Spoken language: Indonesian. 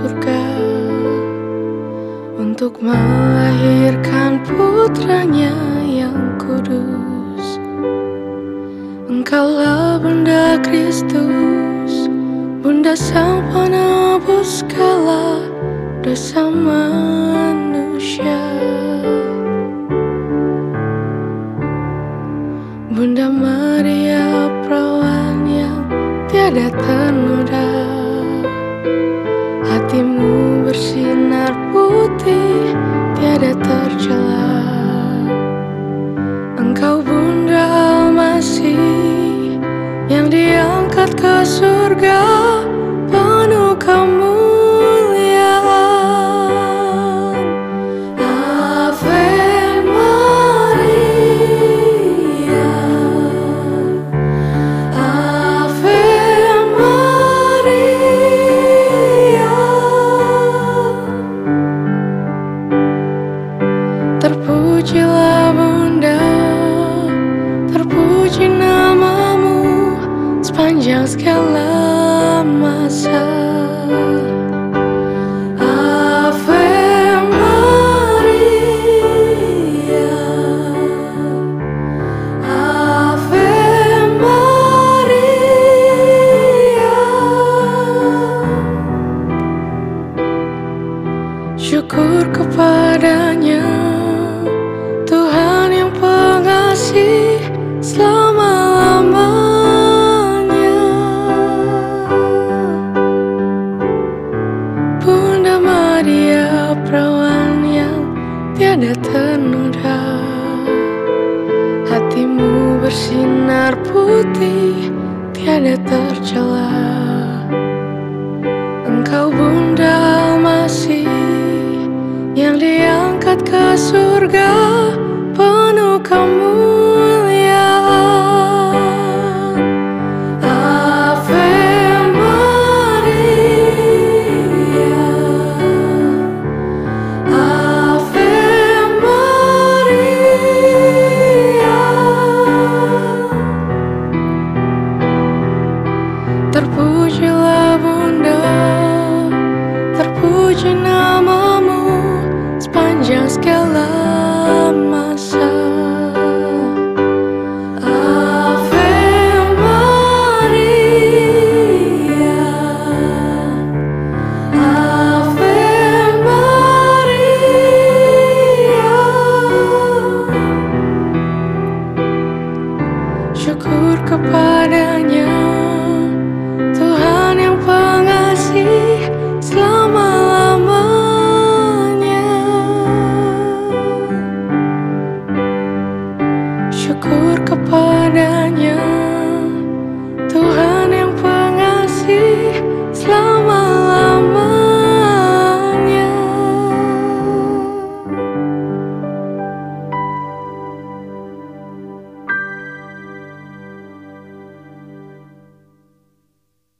surga Untuk melahirkan putranya yang kudus. Engkaulah Bunda Kristus Bunda sang penebus segala dosa manusia. Bunda Maria perawan yang tiada ternoda diangkat ke surga penuh kemuliaan. Ave Maria. Ave Maria. Terpujilah segala masa tiada ternoda Hatimu bersinar putih tiada tercela. Engkau Bunda Almasih yang diangkat ke surga penuh kemuliaan Yang segala masa Ave Maria Ave Maria Syukur kepadanya. bersyukur kepadanya. Tuhan yang pengasih selama-lamanya.